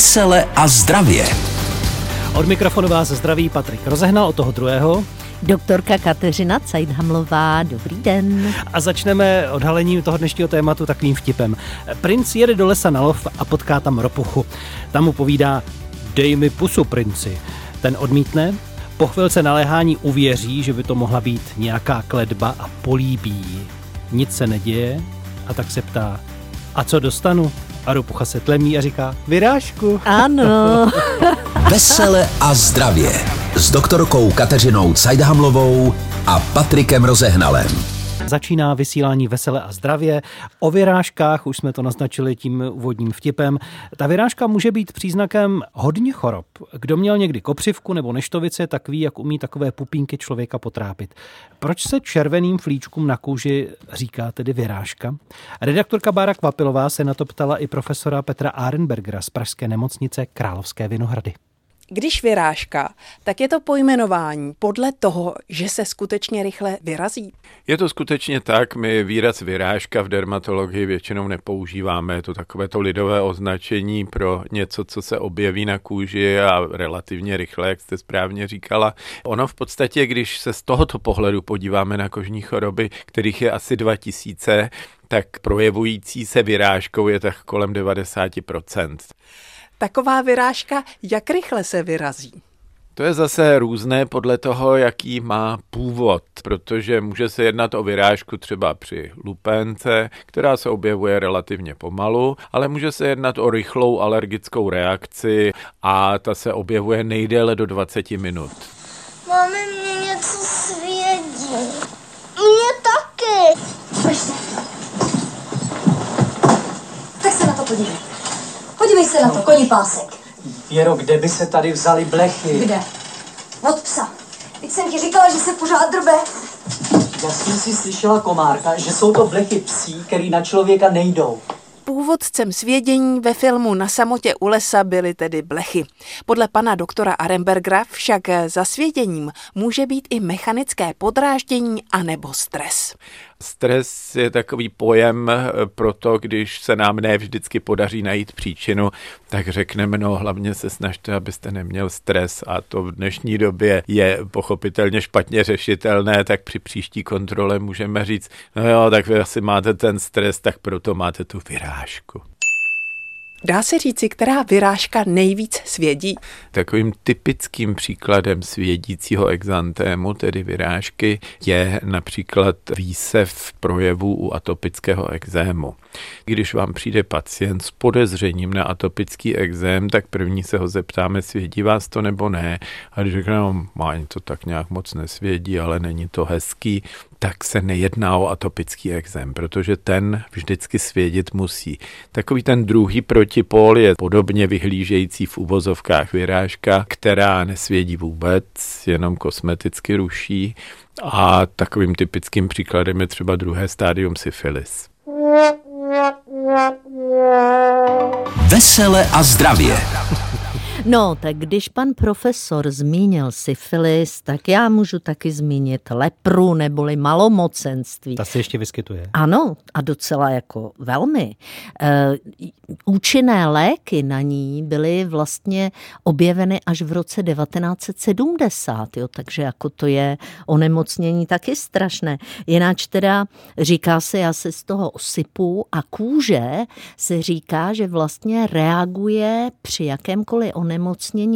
Vesele a zdravě. Od mikrofonu vás zdraví Patrik Rozehnal, od toho druhého. Doktorka Kateřina Cajdhamlová, dobrý den. A začneme odhalením toho dnešního tématu takovým vtipem. Princ jede do lesa na lov a potká tam ropuchu. Tam mu povídá, dej mi pusu, princi. Ten odmítne, po chvilce naléhání uvěří, že by to mohla být nějaká kledba a políbí. Nic se neděje a tak se ptá, a co dostanu? A ropucha se tlemí a říká, vyrážku. Ano. Vesele a zdravě. S doktorkou Kateřinou Cajdhamlovou a Patrikem Rozehnalem. Začíná vysílání Vesele a zdravě. O vyrážkách, už jsme to naznačili tím úvodním vtipem. Ta vyrážka může být příznakem hodně chorob. Kdo měl někdy kopřivku nebo neštovice, tak ví, jak umí takové pupínky člověka potrápit. Proč se červeným flíčkům na kůži říká tedy vyrážka? Redaktorka Bára Kvapilová se na to ptala i profesora Petra Arenbergera z Pražské nemocnice Královské Vinohrady. Když vyrážka, tak je to pojmenování podle toho, že se skutečně rychle vyrazí. Je to skutečně tak, my výraz vyrážka v dermatologii většinou nepoužíváme, je to takové to lidové označení pro něco, co se objeví na kůži a relativně rychle, jak jste správně říkala. Ono v podstatě, když se z tohoto pohledu podíváme na kožní choroby, kterých je asi 2000, tak projevující se vyrážkou je tak kolem 90%. Taková vyrážka, jak rychle se vyrazí? To je zase různé podle toho, jaký má původ, protože může se jednat o vyrážku třeba při lupence, která se objevuje relativně pomalu, ale může se jednat o rychlou alergickou reakci a ta se objevuje nejdéle do 20 minut. Máme mě něco svědí. Mě taky. Tak se na to podívej. Podívej se na to, koni pásek. Věro, kde by se tady vzali blechy? Kde? Od psa. Teď jsem ti říkala, že se pořád drbe. Já jsem si slyšela komárka, že jsou to blechy psí, který na člověka nejdou. Původcem svědění ve filmu Na samotě u lesa byly tedy blechy. Podle pana doktora Arenbergera však za svěděním může být i mechanické podráždění anebo stres. Stres je takový pojem pro to, když se nám ne vždycky podaří najít příčinu, tak řekneme, no hlavně se snažte, abyste neměl stres a to v dnešní době je pochopitelně špatně řešitelné, tak při příští kontrole můžeme říct, no jo, tak vy asi máte ten stres, tak proto máte tu vyrážku. Dá se říci, která vyrážka nejvíc svědí? Takovým typickým příkladem svědícího exantému, tedy vyrážky, je například výsev projevů u atopického exému. Když vám přijde pacient s podezřením na atopický exém, tak první se ho zeptáme, svědí vás to nebo ne. A když řekne, no, má to tak nějak moc nesvědí, ale není to hezký, tak se nejedná o atopický exém, protože ten vždycky svědět musí. Takový ten druhý protipol je podobně vyhlížející v uvozovkách vyrážka, která nesvědí vůbec, jenom kosmeticky ruší. A takovým typickým příkladem je třeba druhé stádium syfilis. Vesele a zdravě. No, tak když pan profesor zmínil syfilis, tak já můžu taky zmínit lepru neboli malomocenství. Ta se ještě vyskytuje. Ano, a docela jako velmi. E, účinné léky na ní byly vlastně objeveny až v roce 1970, jo, takže jako to je onemocnění taky strašné. Jináč teda říká se, já se z toho osypu a kůže se říká, že vlastně reaguje při jakémkoliv onemocnění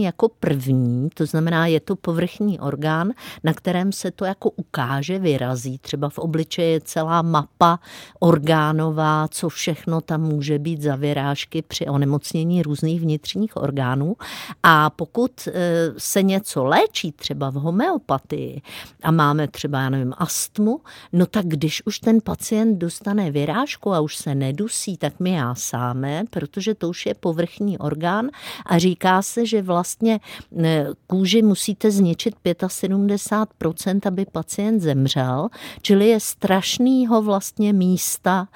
jako první, to znamená, je to povrchní orgán, na kterém se to jako ukáže, vyrazí. Třeba v obličeji je celá mapa orgánová, co všechno tam může být za vyrážky při onemocnění různých vnitřních orgánů. A pokud e, se něco léčí třeba v homeopatii a máme třeba, já nevím, astmu, no tak když už ten pacient dostane vyrážku a už se nedusí, tak my jásáme, protože to už je povrchní orgán a říká se, že vlastně kůži musíte zničit 75%, aby pacient zemřel, čili je strašnýho vlastně místa,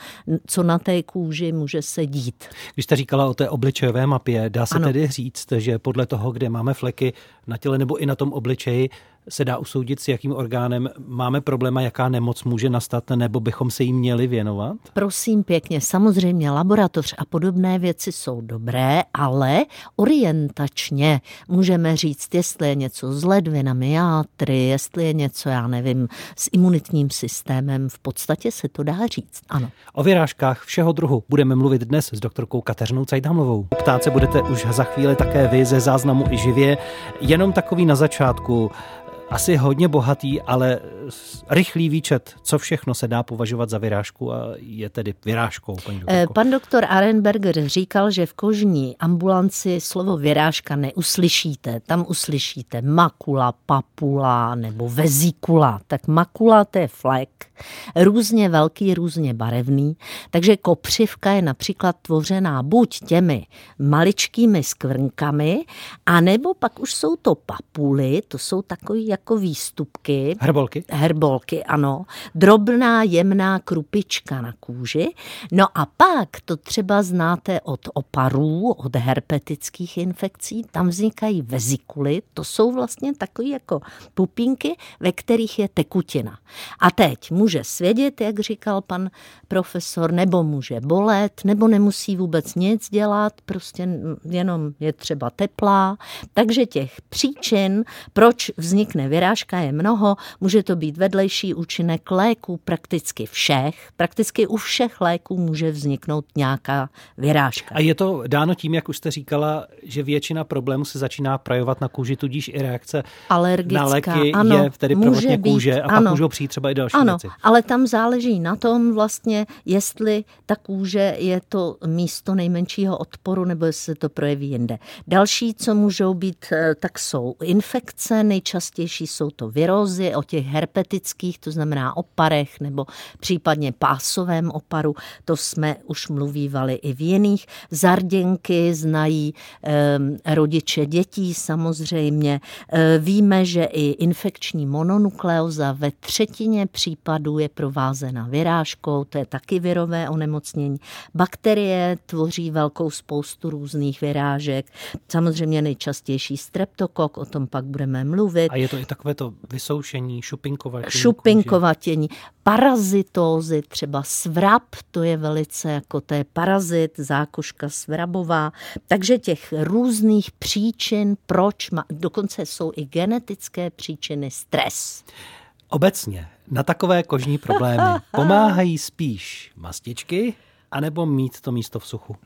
co na té kůži může se dít. Když jste říkala o té obličejové mapě, dá se ano. tedy říct, že podle toho, kde máme fleky na těle nebo i na tom obličeji, se dá usoudit, s jakým orgánem máme problém a jaká nemoc může nastat, nebo bychom se jí měli věnovat? Prosím pěkně, samozřejmě laboratoř a podobné věci jsou dobré, ale orientačně můžeme říct, jestli je něco s ledvinami játry, jestli je něco, já nevím, s imunitním systémem. V podstatě se to dá říct, ano. O vyrážkách všeho druhu budeme mluvit dnes s doktorkou Kateřinou Cajdhamlovou. Ptát se budete už za chvíli také vy ze záznamu i živě. Jenom takový na začátku asi hodně bohatý, ale rychlý výčet, co všechno se dá považovat za vyrážku a je tedy vyrážkou. Paní doktorko. Eh, pan doktor Arenberger říkal, že v kožní ambulanci slovo vyrážka neuslyšíte. Tam uslyšíte makula, papula nebo vezikula. Tak makula to je flek, různě velký, různě barevný. Takže kopřivka je například tvořená buď těmi maličkými skvrnkami, anebo pak už jsou to papuly, to jsou takový jako výstupky. Herbolky? Herbolky, ano. Drobná, jemná krupička na kůži. No a pak to třeba znáte od oparů, od herpetických infekcí. Tam vznikají vezikuly. To jsou vlastně takové jako pupínky, ve kterých je tekutina. A teď může svědět, jak říkal pan profesor, nebo může bolet, nebo nemusí vůbec nic dělat, prostě jenom je třeba teplá. Takže těch příčin, proč vznikne vyrážka je mnoho, může to být vedlejší účinek léků prakticky všech. Prakticky u všech léků může vzniknout nějaká vyrážka. A je to dáno tím, jak už jste říkala, že většina problémů se začíná projevovat na kůži, tudíž i reakce Alergická, na léky ano, je tedy prvotně kůže a ano, pak můžou přijít třeba i další ano, věci. ale tam záleží na tom vlastně, jestli ta kůže je to místo nejmenšího odporu nebo jestli se to projeví jinde. Další, co můžou být, eh, tak jsou infekce, nejčastější nejčastější jsou to virózy, o těch herpetických, to znamená oparech nebo případně pásovém oparu, to jsme už mluvívali i v jiných. Zarděnky znají e, rodiče dětí samozřejmě. E, víme, že i infekční mononukleóza ve třetině případů je provázena vyrážkou, to je taky virové onemocnění. Bakterie tvoří velkou spoustu různých vyrážek. Samozřejmě nejčastější streptokok, o tom pak budeme mluvit. A je to i takové to vysoušení, šupinkovatění. Šupinkovatění, parazitózy, třeba svrab, to je velice jako to je parazit, zákoška svrabová. Takže těch různých příčin, proč, má, dokonce jsou i genetické příčiny, stres. Obecně na takové kožní problémy pomáhají spíš mastičky, anebo mít to místo v suchu?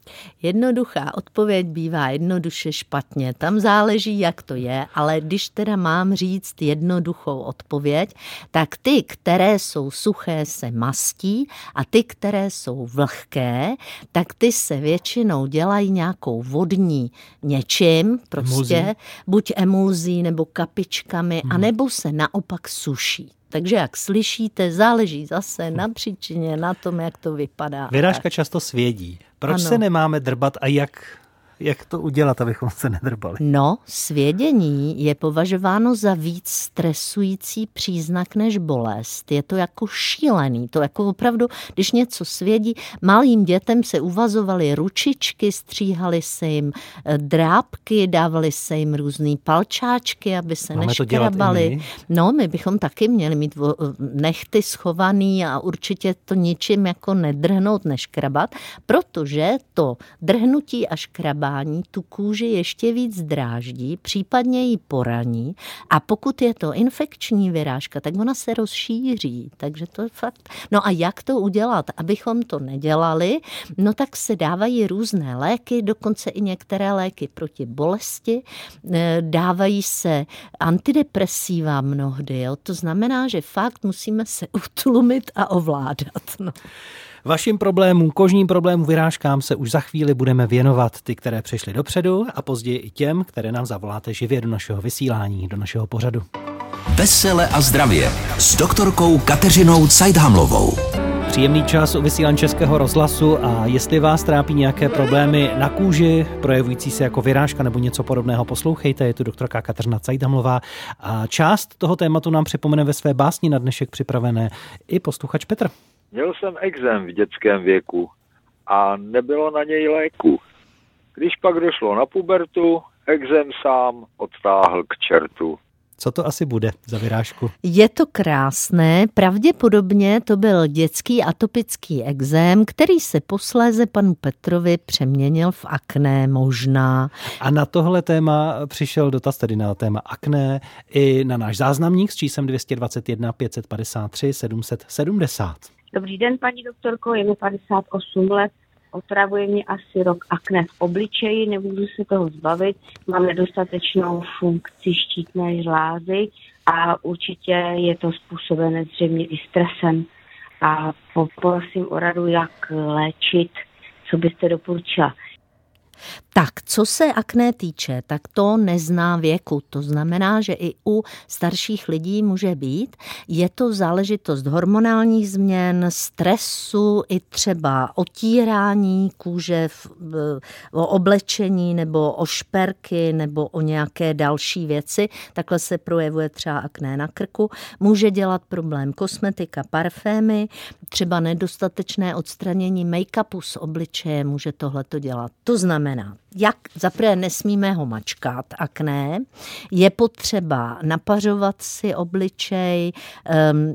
Jednoduchá odpověď bývá jednoduše špatně. Tam záleží, jak to je, ale když teda mám říct jednoduchou odpověď, tak ty, které jsou suché, se mastí a ty, které jsou vlhké, tak ty se většinou dělají nějakou vodní něčím, prostě emulzí. buď emulzí nebo kapičkami, hmm. anebo se naopak suší. Takže jak slyšíte, záleží zase na příčině, na tom, jak to vypadá. Vyrážka často svědí. Proč ano. se nemáme drbat a jak jak to udělat, abychom se nedrbali? No, svědění je považováno za víc stresující příznak než bolest. Je to jako šílený. To jako opravdu, když něco svědí, malým dětem se uvazovaly ručičky, stříhaly se jim eh, drápky, dávaly se jim různé palčáčky, aby se Máme neškrabali. No, my bychom taky měli mít nechty schovaný a určitě to ničím jako nedrhnout, neškrabat, protože to drhnutí a škrabání operování tu kůži ještě víc dráždí, případně ji poraní a pokud je to infekční vyrážka, tak ona se rozšíří. Takže to je fakt. No a jak to udělat, abychom to nedělali? No tak se dávají různé léky, dokonce i některé léky proti bolesti. Eh, dávají se antidepresiva mnohdy. Jo? To znamená, že fakt musíme se utlumit a ovládat. No. Vašim problémům, kožním problémům, vyrážkám se už za chvíli budeme věnovat, ty, které přišly dopředu a později i těm, které nám zavoláte živě do našeho vysílání, do našeho pořadu. Vesele a zdravě s doktorkou Kateřinou Cajdhamlovou. Příjemný čas u vysílání Českého rozhlasu a jestli vás trápí nějaké problémy na kůži, projevující se jako vyrážka nebo něco podobného, poslouchejte, je tu doktorka Kateřina Cajdhamlová a část toho tématu nám připomene ve své básni na dnešek připravené i posluchač Petr. Měl jsem exém v dětském věku a nebylo na něj léku. Když pak došlo na pubertu, exém sám odtáhl k čertu. Co to asi bude za vyrážku? Je to krásné, pravděpodobně to byl dětský atopický exém, který se posléze panu Petrovi přeměnil v akné možná. A na tohle téma přišel dotaz tedy na téma akné i na náš záznamník s číslem 221 553 770. Dobrý den, paní doktorko, je mi 58 let, otravuje mě asi rok akné v obličeji, nemůžu se toho zbavit, mám nedostatečnou funkci štítné žlázy a určitě je to způsobené zřejmě i stresem. A poprosím o radu, jak léčit, co byste doporučila. Tak, co se akné týče, tak to nezná věku. To znamená, že i u starších lidí může být. Je to záležitost hormonálních změn, stresu, i třeba otírání kůže, o oblečení nebo o šperky nebo o nějaké další věci. Takhle se projevuje třeba akné na krku. Může dělat problém kosmetika, parfémy, třeba nedostatečné odstranění make-upu z obličeje může tohle to dělat. To znamená, jak zaprvé nesmíme ho mačkat, akné, je potřeba napařovat si obličej, ehm,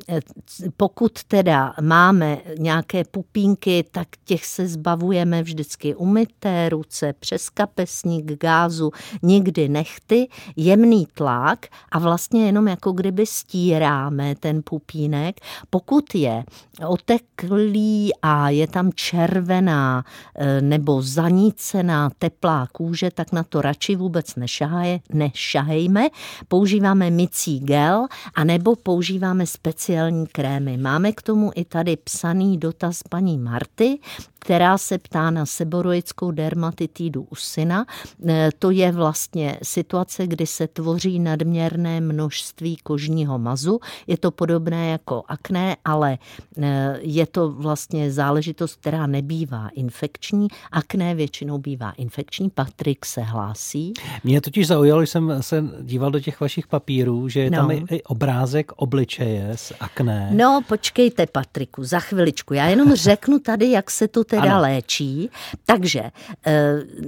pokud teda máme nějaké pupínky, tak těch se zbavujeme vždycky umyté ruce, přes kapesník, gázu, nikdy nechty, jemný tlak a vlastně jenom jako kdyby stíráme ten pupínek. Pokud je oteklý a je tam červená eh, nebo zanícená teplá kůže, tak na to radši vůbec nešahaje, nešahejme. Používáme mycí gel a nebo používáme speciální krémy. Máme k tomu i tady psaný dotaz paní Marty, která se ptá na seboroickou dermatitidu u syna. E, to je vlastně situace, kdy se tvoří nadměrné množství kožního mazu. Je to podobné jako akné, ale e, je to vlastně záležitost, která nebývá infekční. Akné většinou bývá infekční. Patrik se hlásí. Mě totiž zaujalo, že jsem se díval do těch vašich papírů, že je no. tam i obrázek obličeje z akné. No, počkejte, Patriku, za chviličku. Já jenom řeknu tady, jak se to teda ano. léčí. Takže e,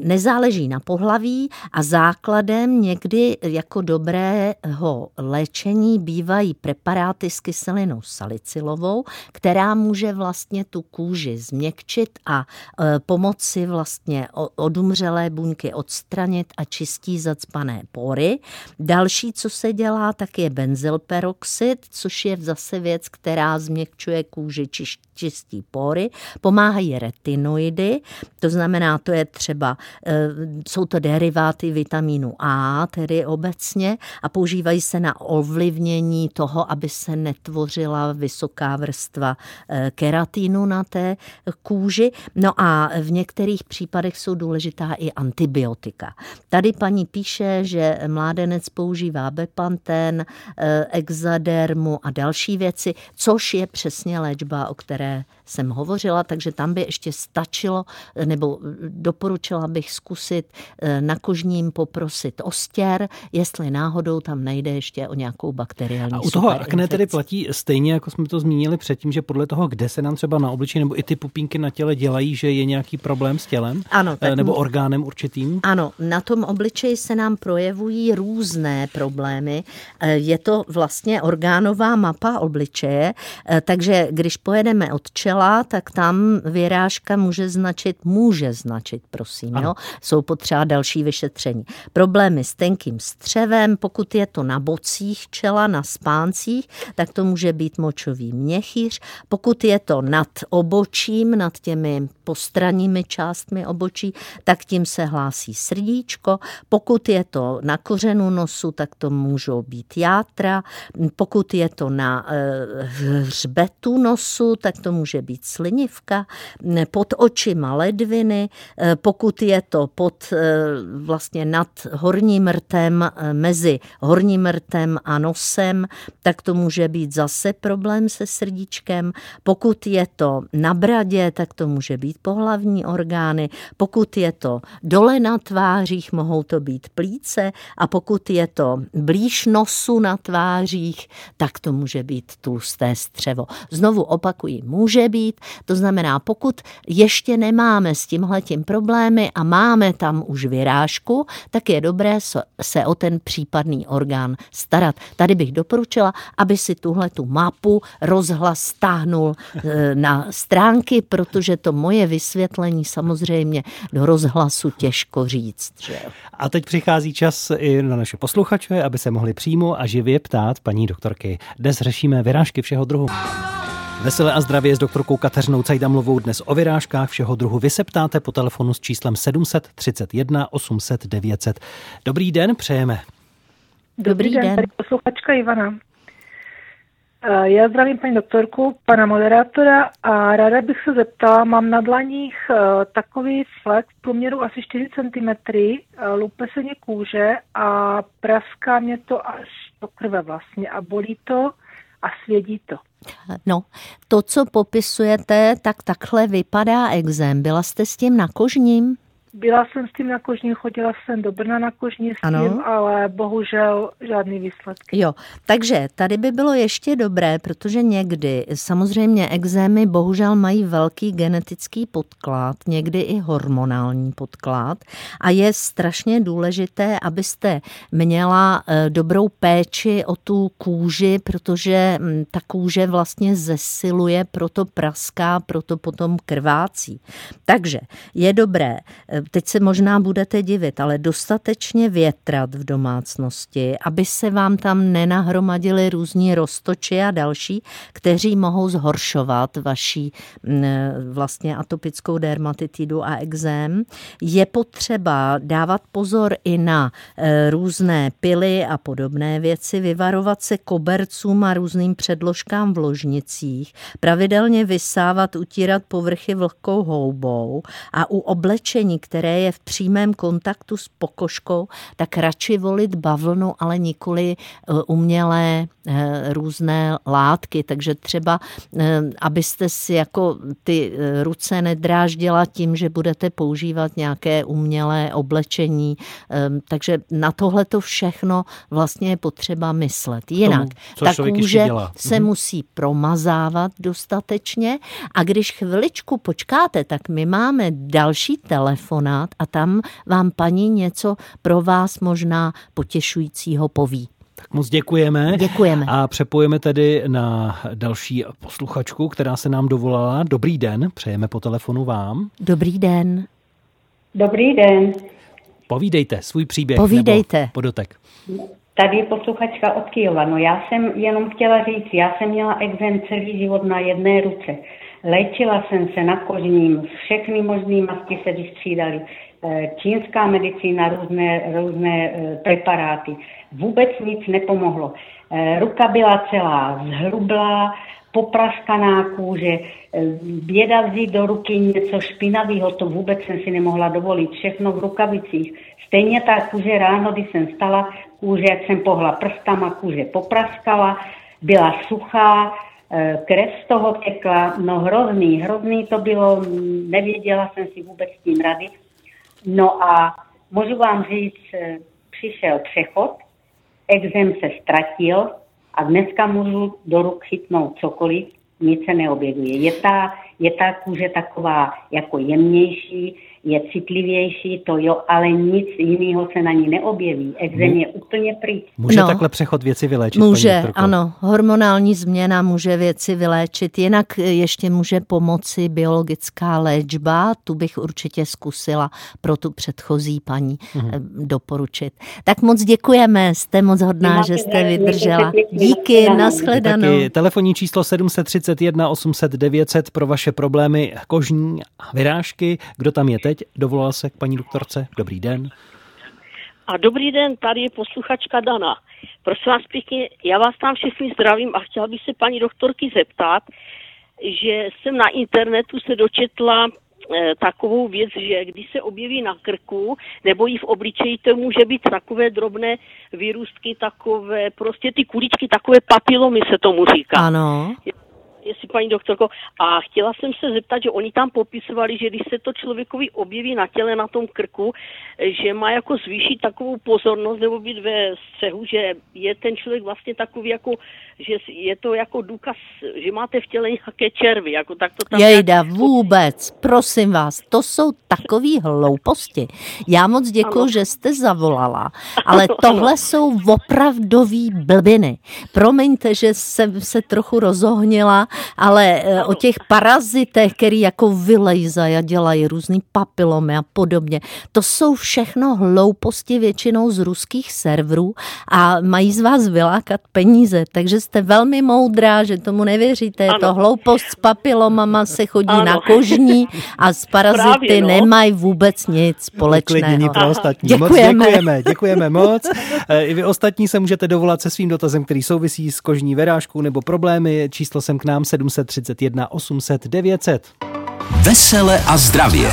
nezáleží na pohlaví a základem někdy jako dobrého léčení bývají preparáty s kyselinou salicylovou, která může vlastně tu kůži změkčit a e, pomoci vlastně odumřelé buňky odstranit a čistí zacpané pory. Další, co se dělá, tak je benzylperoxid, což je zase věc, která změkčuje kůži, čistí pory. Pomáhají retinoidy, to znamená, to je třeba, eh, jsou to deriváty vitamínu A, tedy obecně, a používají se na ovlivnění toho, aby se netvořila vysoká vrstva eh, keratínu na té kůži. No a v některých případech jsou důležitá i antibiotika. Tady paní píše, že mládenec používá bepanten, eh, exadermu a další věci, což je přesně léčba, o které jsem hovořila, takže tam by ještě stačilo, nebo doporučila bych zkusit eh, na kožním poprosit ostěr, jestli náhodou tam nejde ještě o nějakou bakteriální A u toho akné tedy platí stejně, jako jsme to zmínili předtím, že podle toho, kde se nám třeba na obličeji nebo i ty pupínky na těle dělají, že je nějaký problém s tělem? Ano. Tak nebo orgánem určitým? Ano, na tom obličeji se nám projevují různé problémy. Eh, je to vlastně orgánová mapa obličeje, eh, takže když pojedeme od čela, tak tam vyrážka může značit, může značit, prosím, jo? jsou potřeba další vyšetření. Problémy s tenkým střevem, pokud je to na bocích čela, na spáncích, tak to může být močový měchýř. Pokud je to nad obočím, nad těmi postranními částmi obočí, tak tím se hlásí srdíčko. Pokud je to na kořenu nosu, tak to můžou být játra. Pokud je to na eh, hřbetu nosu, tak to může být slinivka. Pod očima ledviny. Eh, pokud je to pod eh, vlastně nad horním rtem, mezi horním rtem a nosem, tak to může být zase problém se srdíčkem. Pokud je to na bradě, tak to může být pohlavní orgány. Pokud je to dole na tvářích, mohou to být plíce a pokud je to blíž nosu na tvářích, tak to může být tlusté střevo. Znovu opakuji, může být, to znamená, pokud ještě nemáme s tímhletím problémy a máme tam už vyrážku, tak je dobré se o ten případný orgán starat. Tady bych doporučila, aby si tuhle tu mapu rozhlas stáhnul e, na stránky, protože to moje vysvětlení samozřejmě do rozhlasu těžko říct. Že? A teď přichází čas i na naše posluchače, aby se mohli přímo a živě ptát paní doktorky. Dnes řešíme vyrážky všeho druhu. Veselé a zdravě s doktorkou Kateřinou Cajdamlovou dnes o vyrážkách všeho druhu vy se ptáte po telefonu s číslem 731 800 900. Dobrý den, přejeme. Dobrý, Dobrý den, den. posluchačka Ivana. Eh, já zdravím paní doktorku, pana moderátora a ráda bych se zeptala, mám na dlaních eh, takový flek v průměru asi 4 cm, eh, lupe se mě kůže a praská mě to až do krve vlastně a bolí to a svědí to. No, to, co popisujete, tak takhle vypadá exém. Byla jste s tím na kožním? Byla jsem s tím na kožní, chodila jsem do Brna na kožní s ano. tím, ale bohužel žádný výsledky. Jo, takže tady by bylo ještě dobré, protože někdy samozřejmě exémy bohužel mají velký genetický podklad, někdy i hormonální podklad a je strašně důležité, abyste měla eh, dobrou péči o tu kůži, protože hm, ta kůže vlastně zesiluje, proto praská, proto potom krvácí. Takže je dobré eh, teď se možná budete divit, ale dostatečně větrat v domácnosti, aby se vám tam nenahromadili různí roztoči a další, kteří mohou zhoršovat vaší vlastně atopickou dermatitidu a exém. Je potřeba dávat pozor i na e, různé pily a podobné věci, vyvarovat se kobercům a různým předložkám v ložnicích, pravidelně vysávat, utírat povrchy vlhkou houbou a u oblečení, které je v přímém kontaktu s pokožkou, tak radši volit bavlnu, ale nikoli eh, umělé eh, různé látky. Takže třeba, eh, abyste si jako ty ruce nedráždila tím, že budete používat nějaké umělé oblečení. Takže na tohle to všechno vlastně je potřeba myslet. Jinak ta kůže se mhm. musí promazávat dostatečně a když chviličku počkáte, tak my máme další telefon telefonát a tam vám paní něco pro vás možná potěšujícího poví. Tak moc děkujeme. Děkujeme. A přepojeme tedy na další posluchačku, která se nám dovolala. Dobrý den, přejeme po telefonu vám. Dobrý den. Dobrý den. Povídejte svůj příběh Povídejte. nebo podotek. Tady je posluchačka od Kijova. No já jsem jenom chtěla říct, já jsem měla exém celý život na jedné ruce. Léčila jsem se na kožním, všechny možné masky se vystřídaly. Eh, čínská medicína, různé, různé eh, preparáty. Vůbec nic nepomohlo. Eh, ruka byla celá zhrublá, popraskaná kůže, běda vzít do ruky něco špinavého, to vůbec jsem si nemohla dovolit, všechno v rukavicích. Stejně ta kůže ráno, když jsem stala, kůže, jak jsem pohla prstama, kůže popraskala, byla suchá, krev z toho tekla, no hrozný, hrozný to bylo, nevěděla jsem si vůbec s tím rady. No a můžu vám říct, eh, přišel přechod, exem se ztratil a dneska můžu do ruk chytnout cokoliv, nic se neobjevuje. Je ta, je ta kůže taková jako jemnější, je citlivější, to jo, ale nic jiného se na ní neobjeví. Exem je úplně pryč. Může no, takhle přechod věci vyléčit? Může, ano. Hormonální změna může věci vyléčit. Jinak ještě může pomoci biologická léčba. Tu bych určitě zkusila pro tu předchozí paní mm-hmm. doporučit. Tak moc děkujeme, jste moc hodná, že jste vydržela. Díky, nashledanou. Taky telefonní číslo 731 800 900 pro vaše problémy kožní a vyrážky. Kdo tam je teď? dovolala se k paní doktorce. Dobrý den. A dobrý den, tady je posluchačka Dana. Prosím vás pěkně, já vás tam všichni zdravím a chtěla bych se paní doktorky zeptat, že jsem na internetu se dočetla e, takovou věc, že když se objeví na krku nebo i v obličeji, to může být takové drobné vyrůstky, takové prostě ty kuličky, takové papilomy se tomu říká. Ano. Jestli paní doktorko, a chtěla jsem se zeptat, že oni tam popisovali, že když se to člověkovi objeví na těle, na tom krku, že má jako zvýšit takovou pozornost nebo být ve střehu, že je ten člověk vlastně takový jako, že je to jako důkaz, že máte v těle nějaké červy, jako tak to tam Jejda, nějak... vůbec, prosím vás, to jsou takové hlouposti. Já moc děkuji, že jste zavolala, ale tohle jsou opravdový blbiny. Promiňte, že jsem se trochu rozohnila, ale eh, o těch parazitech, který jako vylejzají a dělají různý papilomy a podobně, to jsou všechno hlouposti většinou z ruských serverů a mají z vás vylákat peníze, takže jste velmi moudrá, že tomu nevěříte. Je to hloupost s papilomama, se chodí ano. na kožní a s parazity Právě, no. nemají vůbec nic společného. pro ostatní. Děkujeme. Moc děkujeme, děkujeme moc. Eh, I vy ostatní se můžete dovolat se svým dotazem, který souvisí s kožní verážkou nebo problémy. Číslo sem k nám 731 800 900. Vesele a zdravě.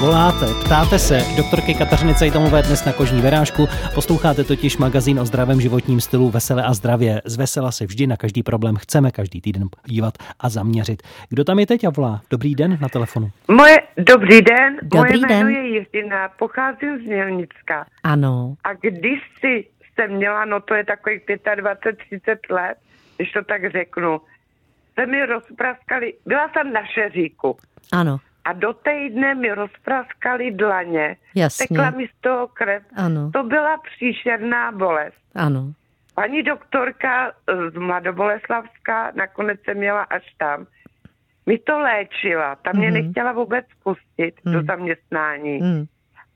Voláte, ptáte se doktorky Kateřiny Cejtamové dnes na kožní verážku. Posloucháte totiž magazín o zdravém životním stylu Vesele a zdravě. Z vesela se vždy na každý problém chceme každý týden dívat a zaměřit. Kdo tam je teď a volá? Dobrý den na telefonu. Moje, dobrý den. Dobrý Moje den. jméno je Jiřina, pocházím z Mělnicka. Ano. A když si jsem měla, no to je takových 25-30 let, když to tak řeknu, se mi rozpraskali, byla jsem na šeříku. Ano. A do týdne mi rozpraskali dlaně. Jasně. Tekla mi z toho krev. Ano. To byla příšerná bolest. Ano. Paní doktorka z Mladoboleslavska, nakonec jsem měla až tam, mi to léčila. Ta mě Mhm. nechtěla vůbec pustit do Mhm. zaměstnání. Hmm.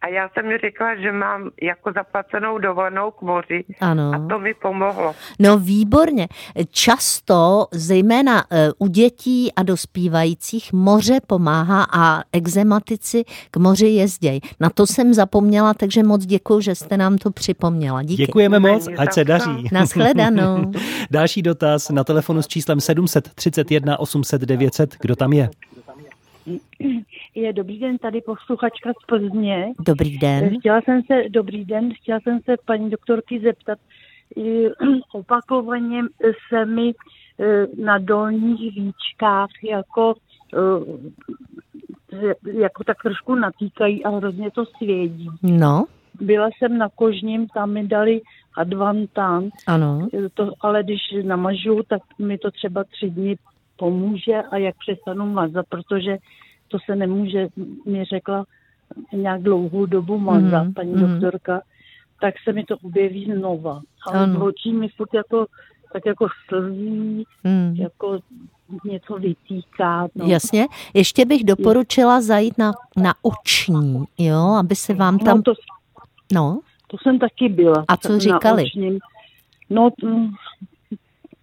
A já jsem mi řekla, že mám jako zaplacenou dovolenou k moři. Ano. A to mi pomohlo. No výborně. Často, zejména eh, u dětí a dospívajících, moře pomáhá a exematici k moři jezdějí. Na to jsem zapomněla, takže moc děkuji, že jste nám to připomněla. Díky. Děkujeme moc, ať se daří. Naschledanou. Další dotaz na telefonu s číslem 731 800 900. Kdo tam je? Je dobrý den, tady posluchačka z Plzně. Dobrý den. Chtěla jsem se, dobrý den, chtěla jsem se paní doktorky zeptat, i opakovaně se mi eh, na dolních víčkách jako, eh, jako tak trošku natýkají a hrozně to svědí. No, Byla jsem na kožním, tam mi dali advantán, ano. to, ale když namažu, tak mi to třeba tři dny pomůže a jak přestanu mazat, protože to se nemůže, mi řekla nějak dlouhou dobu mazat, Mhm, paní mhm. doktorka, tak se mi to objeví znova. Ale Ano. očí mi furt jako, tak jako slzí, Hmm. jako něco vytýká. No. Jasně. Ještě bych doporučila zajít na, na oční, jo, aby se vám tam... No, to, no. to jsem taky byla. A co říkali? očním. No, mm,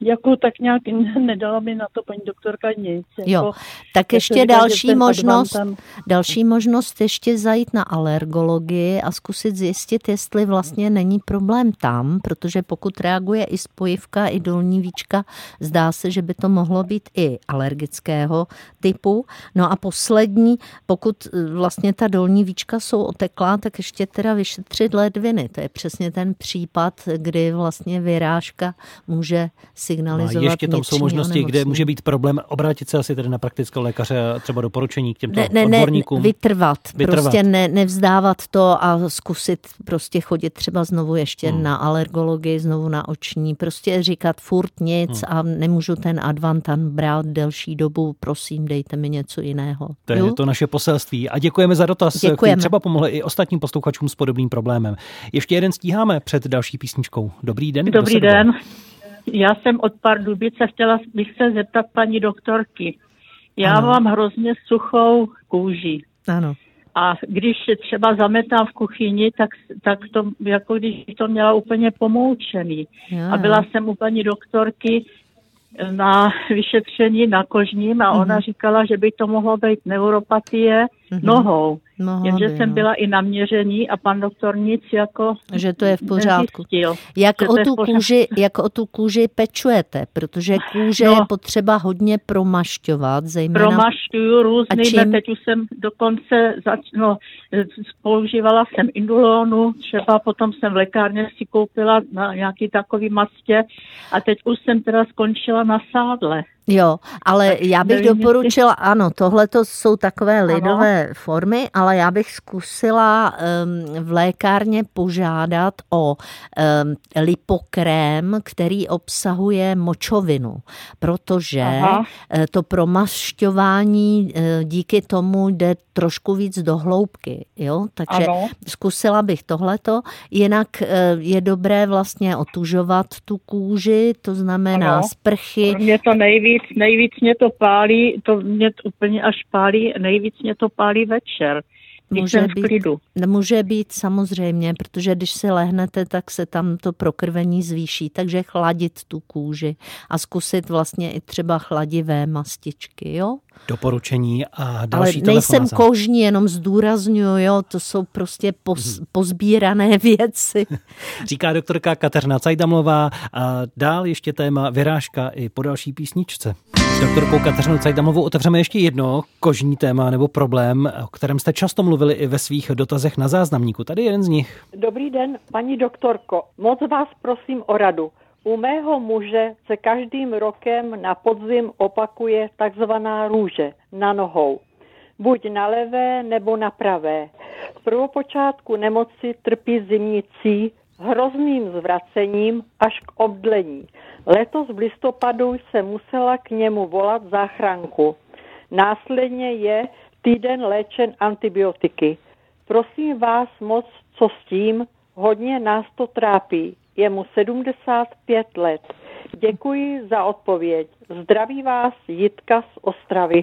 jako tak nějak nedala mi na to paní doktorka nic. Jako, Jo, tak ještě další možnost, Advantam- další možnost ještě zajít na alergologii a zkusit zjistit, jestli vlastně není problém tam, protože pokud reaguje i spojivka, i dolní víčka, zdá se, že by to mohlo být i alergického typu. No a poslední, pokud eh, vlastně ta dolní víčka jsou oteklá, tak ještě teda vyšetřit ledviny. To je přesně ten případ, kdy vlastně vyrážka může No a signalizovat ještě tam jsou možnosti, kde může být problém obrátit se asi tedy na praktického lékaře a třeba doporučení k těmto ne, ne, ne, odborníkům. vytrvat, Vytrvat. prostě ne, nevzdávat to a zkusit prostě chodit třeba znovu ještě hmm. na alergologii, znovu na oční, prostě říkat furt nic Hmm. a nemůžu ten Advantan brát delší dobu, prosím, dejte mi něco jiného. To je to naše poselství. A děkujeme za dotaz, Děkujeme. který třeba pomohl i ostatním posluchačům s podobným problémem. Ještě jeden stíháme před další písničkou. Dobrý den. Dobrý se dovolal? Já jsem od Pardubice, chtěla bych se zeptat paní doktorky. Já Ano. mám hrozně suchou kůži. Ano. A když se třeba zametám v kuchyni, tak, tak to, jako když to měla úplně pomoučený. Jo, A byla jsem u paní doktorky na vyšetření na kožním a ona Mhm. říkala, že by to mohlo být neuropatie Mhm. nohou. Mohla Jenže by, jsem no. byla i na měření a pan doktor nic jako Že to je v pořádku. nezjistil. Jak o, tu pořádku. kůži, jak o tu kůži pečujete, protože kůže No. je potřeba hodně promašťovat, zejména... Promašťuju A různými, čím? teď už jsem dokonce zač, no, používala jsem indulonu, třeba potom jsem v lékárně si koupila na nějaký takový mastě a teď už jsem teda skončila na sádle. Jo, ale Tak já bych doporučila, ano, tohle to jsou takové lidové formy, ale já bych zkusila um, v lékárně požádat o um, lipokrém, který obsahuje močovinu, protože Aha. eh, to promašťování eh, díky tomu jde trošku víc do hloubky, jo, takže Ano. zkusila bych tohleto, jinak eh, je dobré vlastně otužovat tu kůži, to znamená Ano. sprchy, Mě to nejvíc, nejvíc mě to pálí, to mě to úplně až pálí, nejvíc mě to pálí večer, Může být, může být samozřejmě, protože když si lehnete, tak se tam to prokrvení zvýší, takže chladit tu kůži a zkusit vlastně i třeba chladivé mastičky, jo? Doporučení a Ale další nejsem telefonát. kožní, jenom zdůraznuju, jo, to jsou prostě pos, pozbírané věci. Říká doktorka Kateřina Cajdamlová a dál ještě téma vyrážka i po další písničce. Doktorkou Kateřinou Cajdamlovou otevřeme ještě jedno kožní téma nebo problém, o kterém jste často mluvili i ve svých dotazech na záznamníku. Tady jeden z nich. Dobrý den, paní doktorko. Moc vás prosím o radu. U mého muže se každým rokem na podzim opakuje takzvaná růže na nohou. Buď na levé nebo na pravé. V prvopočátku nemoci trpí zimnicí, hrozným zvracením až k obdlení. Letos v listopadu jsem musela k němu volat záchranku. Následně je týden léčen antibiotiky. Prosím vás moc, co s tím? Hodně nás to trápí. Je mu 75 let. Děkuji za odpověď. Zdraví vás Jitka z Ostravy.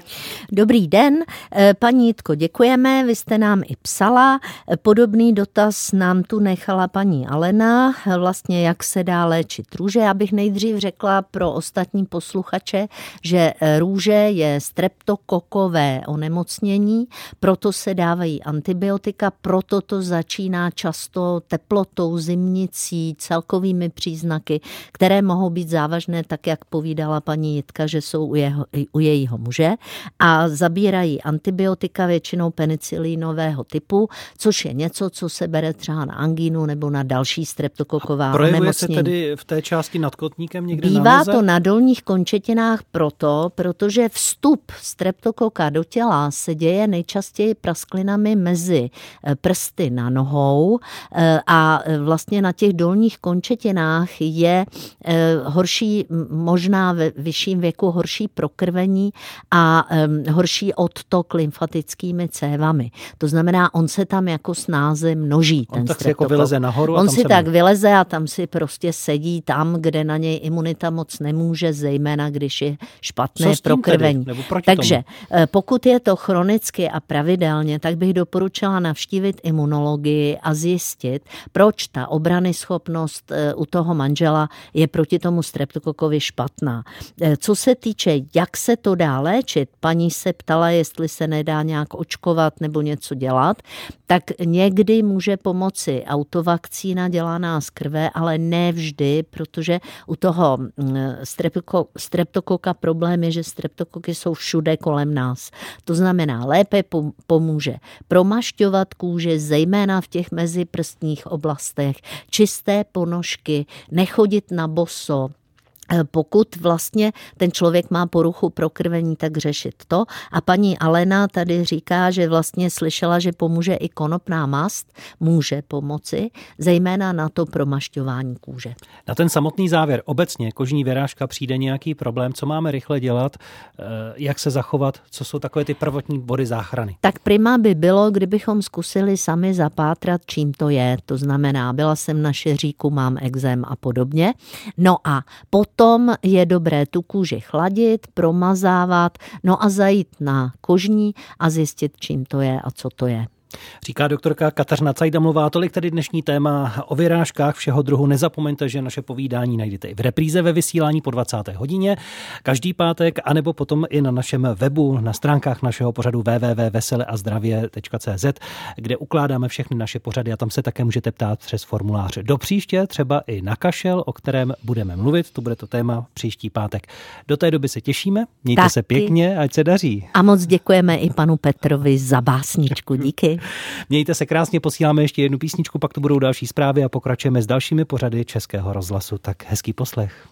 Dobrý den, Eh, paní Jitko, děkujeme, vy jste nám i psala. Eh, Podobný dotaz nám tu nechala paní Alena, eh, vlastně jak se dá léčit růže. Já bych nejdřív řekla pro ostatní posluchače, že růže je streptokokové onemocnění, proto se dávají antibiotika, proto to začíná často teplotou, zimnicí, celkovými příznaky, které mohou být závažné, tak jak povídala paní Jitka, že jsou u, jeho, u jejího muže a zabírají antibiotika většinou penicilínového typu, což je něco, co se bere třeba na angínu nebo na další streptokoková Projevuje se onemocnění. tedy v té části nad kotníkem někde na Bývá noze? to na dolních končetinách proto, protože vstup streptokoka do těla se děje nejčastěji prasklinami mezi eh, prsty na nohou eh, a eh, vlastně na těch dolních končetinách je horší, možná ve vyšším věku horší prokrvení a horší odtok lymfatickými cévami. To znamená, on se tam jako snáze množí. On ten tak si jako vyleze nahoru a On tam si se tak vyleze a tam si prostě sedí tam, kde na něj imunita moc nemůže, zejména když je špatné prokrvení. Takže tomu? eh, pokud je to chronicky a pravidelně, tak bych doporučila navštívit imunologii a zjistit, proč ta obrany schopnost eh, u toho manžela je proti tomu streptokokovi špatná. Co se týče, jak se to dá léčit, paní se ptala, jestli se nedá nějak očkovat nebo něco dělat, tak někdy může pomoci autovakcína dělaná z krve, ale ne vždy, protože u toho mm, streptoko, streptokoka problém je, že streptokoky jsou všude kolem nás. To znamená, lépe pom- pomůže promašťovat kůže, zejména v těch meziprstních oblastech, čisté ponožky, nechodit na boso, pokud vlastně ten člověk má poruchu prokrvení, tak řešit to. A paní Alena tady říká, že vlastně slyšela, že pomůže i konopná mast, může pomoci, zejména na to promašťování kůže. Na ten samotný závěr, obecně kožní vyrážka přijde nějaký problém, co máme rychle dělat, eh, jak se zachovat, co jsou takové ty prvotní body záchrany. Tak prima by bylo, kdybychom zkusili sami zapátrat, čím to je. To znamená, byla jsem na šeříku, mám exém a podobně. No a potom je dobré tu kůži chladit, promazávat, no a zajít na kožní a zjistit, čím to je a co to je. Říká doktorka Kateřina Cajdamlová, tolik tedy dnešní téma o vyrážkách všeho druhu. Nezapomeňte, že naše povídání najdete i v repríze ve vysílání po 20. hodině každý pátek, anebo potom i na našem webu, na stránkách našeho pořadu www.veseleazdravě.cz, kde ukládáme všechny naše pořady a tam se také můžete ptát přes formulář. Do příště třeba i na kašel, o kterém budeme mluvit, to bude to téma příští pátek. Do té doby se těšíme, mějte Taky. se pěkně, ať se daří. A moc děkujeme i panu Petrovi za básničku. Díky. Mějte se krásně, posíláme ještě jednu písničku, pak to budou další zprávy a pokračujeme s dalšími pořady Českého rozhlasu. Tak hezký poslech.